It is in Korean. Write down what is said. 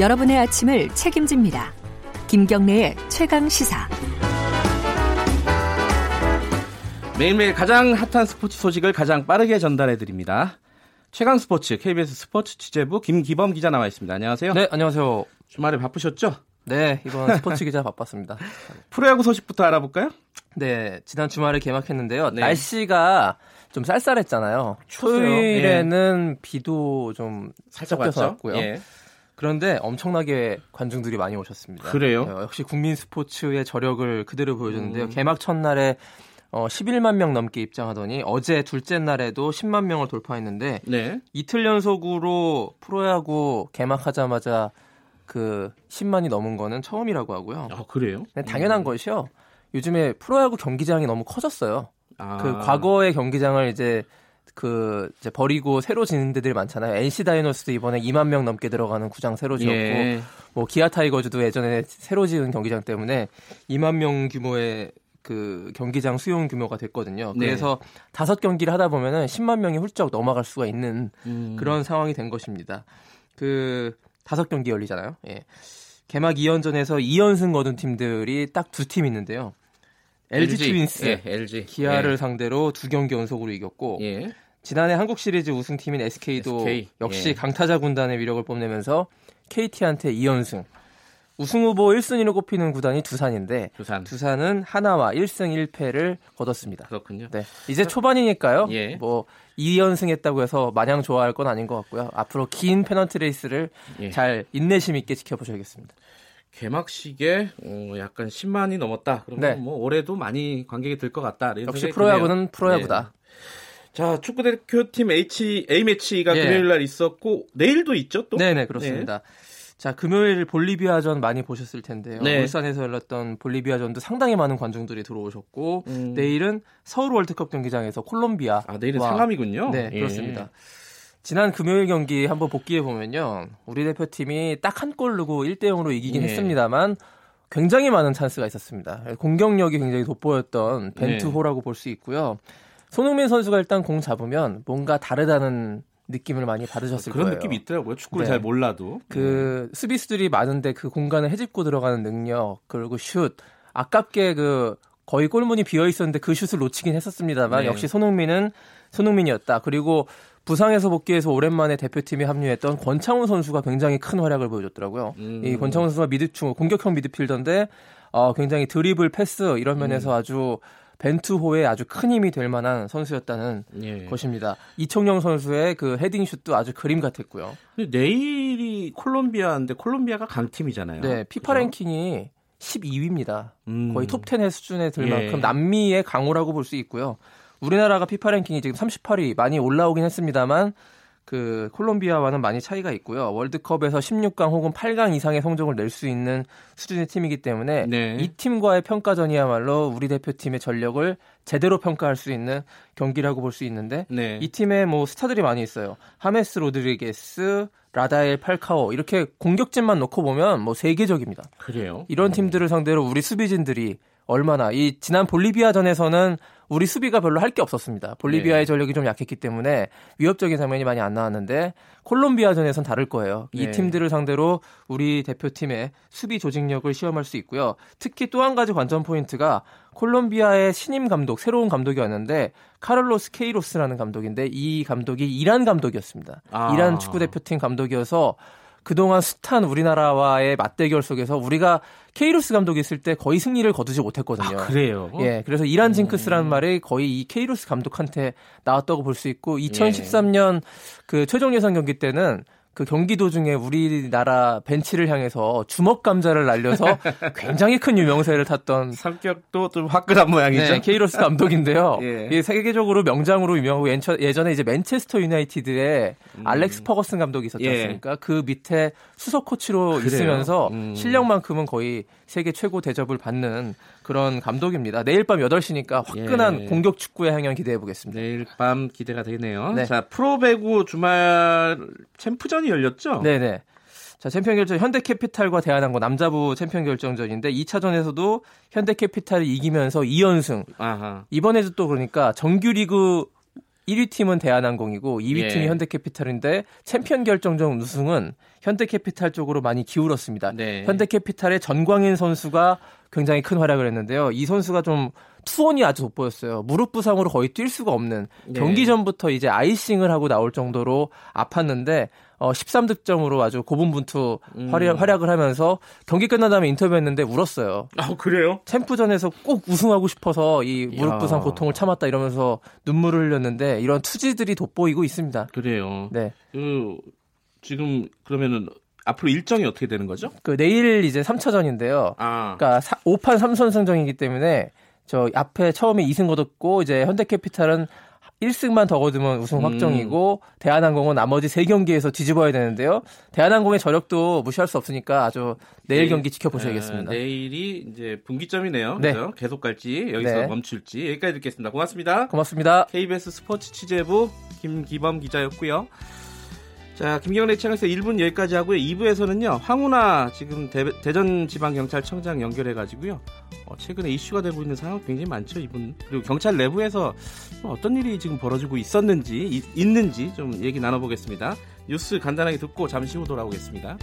여러분의 아침을 책임집니다. 김경래의 최강 시사. 매일매일 가장 핫한 스포츠 소식을 가장 빠르게 전달해 드립니다. 최강 스포츠 KBS 스포츠 취재부 김기범 기자 나와 있습니다. 안녕하세요. 네, 안녕하세요. 주말에 바쁘셨죠? 네, 이번 스포츠 기자 바빴습니다. 프로야구 소식부터 알아볼까요? 네, 지난 주말에 개막했는데요. 네. 날씨가 좀 쌀쌀했잖아요. 토요일에는 네. 비도 좀 살짝 왔고요. 예. 그런데 엄청나게 관중들이 많이 오셨습니다. 그래요? 네, 역시 국민 스포츠의 저력을 그대로 보여줬는데요. 음. 개막 첫날에 어, 11만 명 넘게 입장하더니 어제 둘째 날에도 10만 명을 돌파했는데 네. 이틀 연속으로 프로야구 개막하자마자 그 10만이 넘은 거는 처음이라고 하고요. 아, 그래요? 네, 당연한 음. 것이요. 요즘에 프로야구 경기장이 너무 커졌어요. 아. 그 과거의 경기장을 이제 그 이제 버리고 새로 짓는 데들이 많잖아요. NC 다이노스도 이번에 2만 명 넘게 들어가는 구장 새로 지었고 예. 뭐 기아 타이거즈도 예전에 새로 지은 경기장 때문에 2만 명 규모의 그 경기장 수용 규모가 됐거든요. 네. 그래서 다섯 경기를 하다 보면은 10만 명이 훌쩍 넘어갈 수가 있는 음. 그런 상황이 된 것입니다. 그 다섯 경기 열리잖아요. 예. 개막 2연전에서 2연승 거둔 팀들이 딱 두 팀 있는데요. LG, LG 트윈스, 예, LG. 기아를 예. 상대로 두 경기 연속으로 이겼고 예. 지난해 한국 시리즈 우승팀인 SK도 SK. 역시 예. 강타자 군단의 위력을 뽐내면서 KT한테 2연승. 우승 후보 1순위로 꼽히는 구단이 두산인데 두산. 두산은 한화와 1승 1패를 거뒀습니다. 그렇군요. 네. 이제 초반이니까요. 예. 뭐 2연승했다고 해서 마냥 좋아할 건 아닌 것 같고요. 앞으로 긴 페넌트 레이스를 예. 잘 인내심 있게 지켜보셔야겠습니다. 개막식에 어, 약간 10만이 넘었다. 그러면 네. 뭐 올해도 많이 관객이 들 것 같다. 역시 프로야구는 프로야구다. 네. 자, 축구 대표팀 H A 매치가 예. 금요일 날 있었고 내일도 있죠, 또? 네, 네, 그렇습니다. 네. 자, 금요일 볼리비아전 많이 보셨을 텐데요. 네. 울산에서 열렸던 볼리비아전도 상당히 많은 관중들이 들어오셨고 음. 내일은 서울 월드컵 경기장에서 콜롬비아. 아, 내일은 상암이군요. 네, 예. 그렇습니다. 지난 금요일 경기 한번 복귀해 보면요. 우리 대표팀이 딱 한 골 넣고 1대 0으로 이기긴 네. 했습니다만 굉장히 많은 찬스가 있었습니다. 공격력이 굉장히 돋보였던 벤투호라고 네. 볼수 있고요. 손흥민 선수가 일단 공 잡으면 뭔가 다르다는 느낌을 많이 받으셨을 그런 거예요. 느낌이 있더라고요. 축구를 네. 잘 몰라도. 그 음. 수비수들이 많은데 그 공간을 헤집고 들어가는 능력 그리고 슛 아깝게 그 거의 골문이 비어 있었는데 그 슛을 놓치긴 했었습니다만 네. 역시 손흥민은 손흥민이었다. 그리고 부상에서 복귀해서 오랜만에 대표팀에 합류했던 권창훈 선수가 굉장히 큰 활약을 보여줬더라고요. 음. 이 권창훈 선수가 미드충 공격형 미드필더인데 어, 굉장히 드리블 패스 이런 면에서 음. 아주 벤투호에 아주 큰 힘이 될 만한 선수였다는 예. 것입니다. 이청용 선수의 그 헤딩슛도 아주 그림 같았고요. 내일이 콜롬비아인데 콜롬비아가 강팀이잖아요. 네, 피파 그렇죠? 랭킹이 12위입니다. 음. 거의 톱 10의 수준에 들 만큼 예. 남미의 강호라고 볼 수 있고요. 우리나라가 피파 랭킹이 지금 38위 많이 올라오긴 했습니다만 그 콜롬비아와는 많이 차이가 있고요. 월드컵에서 16강 혹은 8강 이상의 성적을 낼 수 있는 수준의 팀이기 때문에 네. 이 팀과의 평가전이야말로 우리 대표팀의 전력을 제대로 평가할 수 있는 경기라고 볼 수 있는데 네. 이 팀에 뭐 스타들이 많이 있어요. 하메스 로드리게스, 라다엘 팔카오 이렇게 공격진만 놓고 보면 뭐 세계적입니다. 그래요? 이런 팀들을 상대로 우리 수비진들이 얼마나 이 지난 볼리비아전에서는 우리 수비가 별로 할 게 없었습니다. 볼리비아의 네. 전력이 좀 약했기 때문에 위협적인 장면이 많이 안 나왔는데 콜롬비아전에선 다를 거예요. 이 네. 팀들을 상대로 우리 대표팀의 수비 조직력을 시험할 수 있고요. 특히 또 한 가지 관전 포인트가 콜롬비아의 신임 감독, 새로운 감독이 왔는데 카를로스 케이로스라는 감독인데 이 감독이 이란 감독이었습니다. 아. 이란 축구 대표팀 감독이어서 그동안 숱한 우리나라와의 맞대결 속에서 우리가 케이루스 감독이 있을 때 거의 승리를 거두지 못했거든요. 아, 그래요? 예, 그래서 이란 징크스라는 음. 말이 거의 이 케이루스 감독한테 나왔다고 볼 수 있고 2013년 예. 그 최종 예선 경기 때는 그 경기 도중에 우리나라 벤치를 향해서 주먹 감자를 날려서 굉장히 큰 유명세를 탔던 성격도 좀 화끈한 모양이죠. 네, 케이로스 감독인데요. 예. 이 세계적으로 명장으로 유명하고 예전에 이제 맨체스터 유나이티드의 음. 알렉스 퍼거슨 감독이 있었지 예. 않습니까? 예. 그 밑에 수석 코치로 그래요? 있으면서 음. 실력만큼은 거의 세계 최고 대접을 받는 그런 감독입니다. 내일 밤 8시니까 화끈한 예. 공격 축구의 향연 기대해 보겠습니다. 내일 밤 기대가 되네요. 네. 자, 프로배구 주말 챔프전 이 열렸죠? 네네. 자, 챔피언 결정 현대캐피탈과 대한항공 남자부 챔피언 결정전인데 2차전에서도 현대캐피탈이 이기면서 2연승. 아하. 이번에도 또 그러니까 정규리그 1위 팀은 대한항공이고 2위 예. 팀이 현대캐피탈인데 챔피언 결정전 우승은 현대캐피탈 쪽으로 많이 기울었습니다. 네. 현대캐피탈의 전광인 선수가 굉장히 큰 활약을 했는데요. 이 선수가 좀 투혼이 아주 돋보였어요. 무릎 부상으로 거의 뛸 수가 없는 네. 경기 전부터 이제 아이싱을 하고 나올 정도로 아팠는데 어 13득점으로 아주 고분분투 음. 활약, 을 하면서 경기 끝난 다음에 인터뷰했는데 울었어요. 아 그래요? 챔프전에서 꼭 우승하고 싶어서 이 무릎 부상 고통을 참았다 이러면서 눈물을 흘렸는데 이런 투지들이 돋보이고 있습니다. 그래요. 네. 그 지금 그러면은 앞으로 일정이 어떻게 되는 거죠? 그 내일 이제 3차전인데요. 아. 그러니까 5판 3선승정이기 때문에 저 앞에 처음에 2승 거뒀고 이제 현대캐피탈은 1승만 더 거두면 우승 음. 확정이고 음. 대한항공은 나머지 3경기에서 뒤집어야 되는데요. 대한항공의 저력도 무시할 수 없으니까 아주 내일 네. 경기 지켜보셔야겠습니다. 네, 내일이 이제 분기점이네요. 네. 그렇죠? 계속 갈지 여기서 네. 멈출지 여기까지 듣겠습니다. 고맙습니다. 고맙습니다. KBS 스포츠 취재부 김기범 기자였고요. 자, 김경래 채널에서 1분 여기까지 하고요. 2부에서는요, 황운하 지금 대, 전지방경찰청장 연결해가지고요, 어, 최근에 이슈가 되고 있는 상황 굉장히 많죠, 이분. 그리고 경찰 내부에서 어떤 일이 지금 벌어지고 있었는지, 이, 있는지 좀 얘기 나눠보겠습니다. 뉴스 간단하게 듣고 잠시 후 돌아오겠습니다.